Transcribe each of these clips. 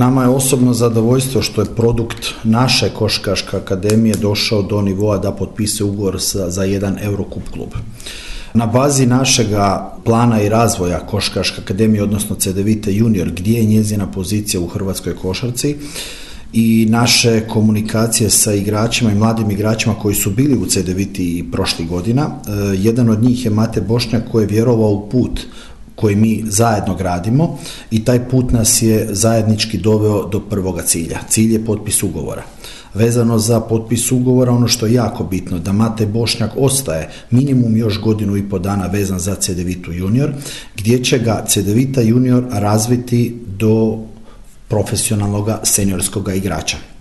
Nama je osobno zadovoljstvo što je produkt naše Koškaške akademije došao do nivoa da potpisuje ugovor za jedan Eurocup klub. Na bazi našega plana i razvoja Koškaške akademije, odnosno CDVite junior, gdje je njezina pozicija u hrvatskoj košarci, i naše komunikacije sa igračima i mladim igračima koji su bili u CDViti i prošlih godina. E, jedan od njih je Mate Bošnjak koji je vjerovao u put koji mi zajedno gradimo i taj put nas je zajednički doveo do prvoga cilja. Cilj je potpis ugovora. Vezano za potpis ugovora, ono što je jako bitno, da Mate Bošnjak ostaje minimum još godinu i po dana vezan za CDVitu junior, gdje će ga CDVita junior razviti do profesionalnog seniorskog igrača.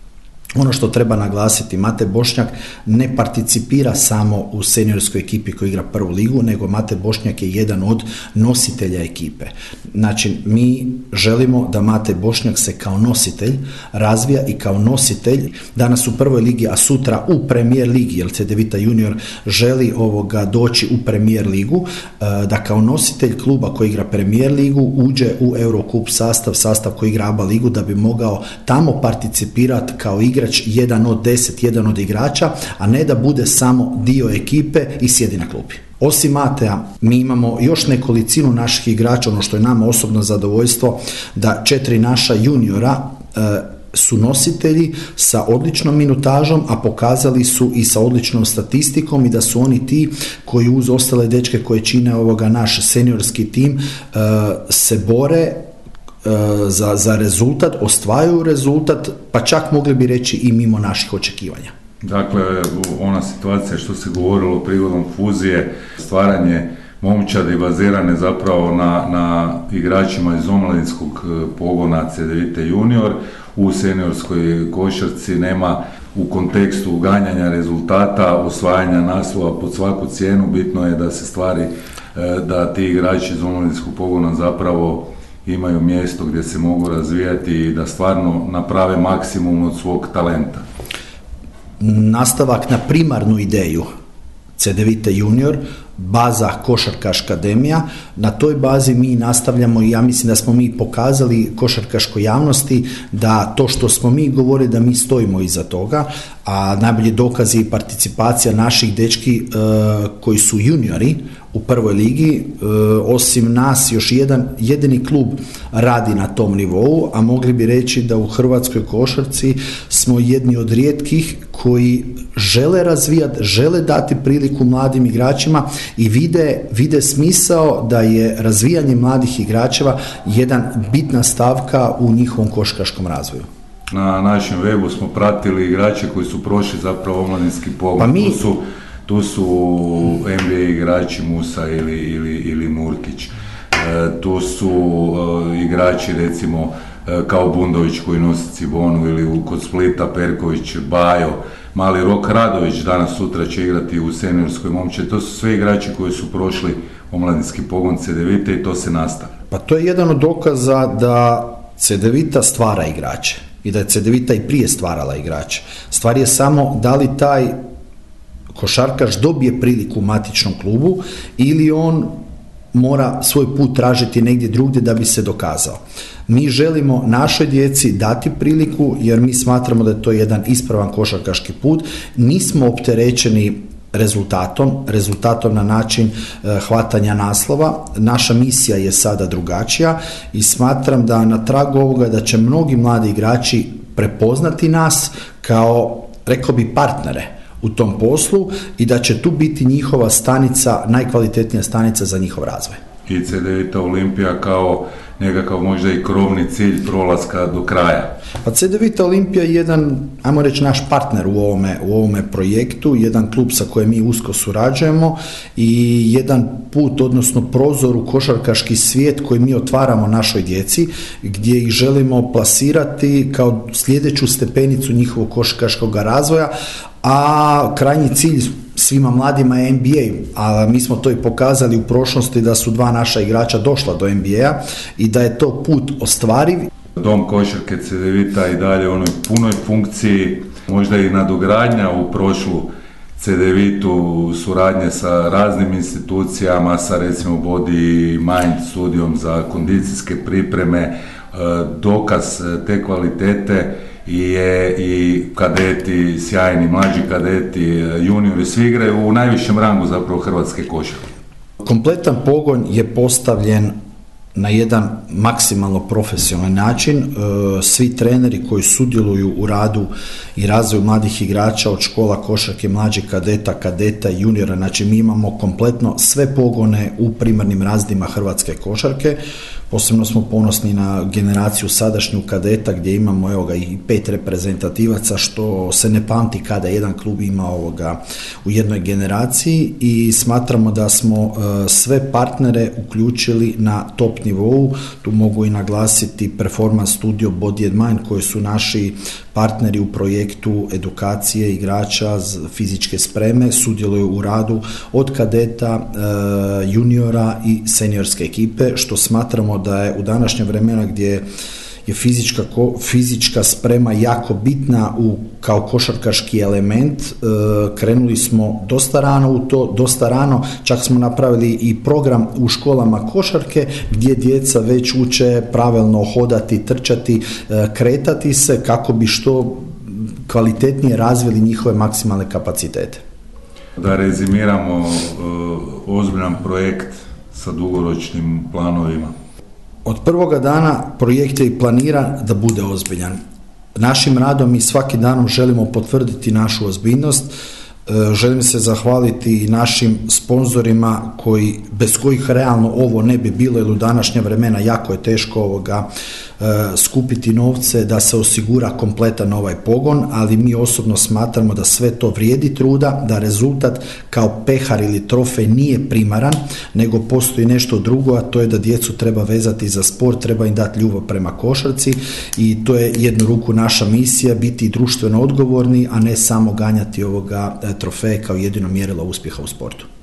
Ono što treba naglasiti, Mate Bošnjak ne participira samo u seniorskoj ekipi koji igra prvu ligu, nego Mate Bošnjak je jedan od nositelja ekipe. Znači, mi želimo da Mate Bošnjak se kao nositelj razvija i kao nositelj danas u prvoj ligi, a sutra u premijer ligi, jer Cedevita junior želi ovoga doći u premijer ligu, e, da kao nositelj kluba koji igra premijer ligu uđe u Eurocup sastav, sastav koji igra ABA ligu, da bi mogao tamo participirati kao igra igrač jedan od deset, jedan od igrača, a ne da bude samo dio ekipe i sjedi na klupi. Osim Matea, mi imamo još nekolicinu naših igrača, ono što je nama osobno zadovoljstvo, da četiri naša juniora e, su nositelji sa odličnom minutažom, a pokazali su i sa odličnom statistikom i da su oni ti koji uz ostale dečke koje čine ovoga naš seniorski tim e, se bore za, za rezultat, ostvajuju rezultat, pa čak mogli bi reći i mimo naših očekivanja. Dakle, ona situacija što se govorilo prigodom fuzije, stvaranje momčadi bazirane zapravo na, na igračima iz omladinskog e, pogona CDVite junior u seniorskoj košarci nema u kontekstu ganjanja rezultata, osvajanja naslova pod svaku cijenu, bitno je da se stvari, e, da ti igrači iz omladinskog pogona zapravo imaju mjesto gdje se mogu razvijati i da stvarno naprave maksimum od svog talenta. Nastavak na primarnu ideju CDVite junior, baza Košarkaška akademija. Na toj bazi mi nastavljamo i ja mislim da smo mi pokazali košarkaškoj javnosti da to što smo mi govorili da mi stojimo iza toga, a najbolji dokaz je participacija naših dečki e, koji su juniori u prvoj ligi, e, osim nas još jedan jedini klub radi na tom nivou, a mogli bi reći da u Hrvatskoj košarci smo jedni od rijetkih koji žele razvijati, žele dati priliku mladim igračima i vide, vide smisao da je razvijanje mladih igračeva jedan bitna stavka u njihovom koškaškom razvoju. Na našem webu smo pratili igrače koji su prošli zapravo omladinski pogled. Pa mi... Tu su, tu su NBA igrači Musa ili, ili, ili Murkić. E, tu su e, igrači recimo e, kao Bundović koji nosi Cibonu ili kod Splita Perković, Bajo Mali Rok Radović danas sutra će igrati u seniorskoj momče. To su sve igrači koji su prošli omladinski pogon CDVita i to se nastavlja. Pa to je jedan od dokaza da CDVita stvara igrače i da je CDVita i prije stvarala igrače. Stvar je samo da li taj košarkaš dobije priliku u matičnom klubu ili on mora svoj put tražiti negdje drugdje da bi se dokazao. Mi želimo našoj djeci dati priliku jer mi smatramo da je to jedan ispravan košarkaški put. Nismo opterećeni rezultatom, rezultatom na način e, hvatanja naslova. Naša misija je sada drugačija i smatram da na tragu ovoga da će mnogi mladi igrači prepoznati nas kao, rekao bi, partnere u tom poslu i da će tu biti njihova stanica, najkvalitetnija stanica za njihov razvoj. I CDVita Olimpija kao nekakav možda i krovni cilj prolaska do kraja. Pa CDVita Olimpija je jedan, ajmo reći, naš partner u ovome, u ovome projektu, jedan klub sa kojim mi usko surađujemo i jedan put, odnosno prozor u košarkaški svijet koji mi otvaramo našoj djeci, gdje ih želimo plasirati kao sljedeću stepenicu njihovog košarkaškog razvoja, a krajnji cilj svima mladima je NBA, a mi smo to i pokazali u prošlosti da su dva naša igrača došla do NBA i da je to put ostvariv. Dom košarke CDVita i dalje u onoj punoj funkciji, možda i nadogradnja u prošlu CDVitu, suradnje sa raznim institucijama, sa recimo Body Mind studijom za kondicijske pripreme, dokaz te kvalitete je i kadeti, sjajni mlađi kadeti, juniori, svi igraju u najvišem rangu zapravo hrvatske košarke. Kompletan pogon je postavljen na jedan maksimalno profesionalan način. E, svi treneri koji sudjeluju u radu i razvoju mladih igrača od škola košarke, mlađih kadeta, kadeta i juniora, znači mi imamo kompletno sve pogone u primarnim razdima hrvatske košarke. Posebno smo ponosni na generaciju sadašnju kadeta gdje imamo evo ga, i pet reprezentativaca što se ne pamti kada jedan klub ima ovoga u jednoj generaciji i smatramo da smo e, sve partnere uključili na top nivou. Tu mogu i naglasiti Performance Studio Body and Mind koji su naši partneri u projektu edukacije igrača fizičke spreme, sudjeluju u radu od kadeta, e, juniora i seniorske ekipe, što smatramo da je u današnje vremena gdje je fizička, fizička sprema jako bitna u, kao košarkaški element. E, krenuli smo dosta rano u to, dosta rano, čak smo napravili i program u školama košarke gdje djeca već uče pravilno hodati, trčati, e, kretati se kako bi što kvalitetnije razvili njihove maksimalne kapacitete. Da rezimiramo e, ozbiljan projekt sa dugoročnim planovima. Od prvoga dana projekt je i planiran da bude ozbiljan. Našim radom i svakim danom želimo potvrditi našu ozbiljnost. E, želim se zahvaliti i našim sponzorima koji, bez kojih realno ovo ne bi bilo jer u današnja vremena jako je teško ovoga E, skupiti novce da se osigura kompletan ovaj pogon, ali mi osobno smatramo da sve to vrijedi truda, da rezultat kao pehar ili trofej nije primaran, nego postoji nešto drugo, a to je da djecu treba vezati za sport, treba im dati ljubav prema košarci i to je jednu ruku naša misija, biti društveno odgovorni, a ne samo ganjati ovoga e, trofeja kao jedino mjerilo uspjeha u sportu.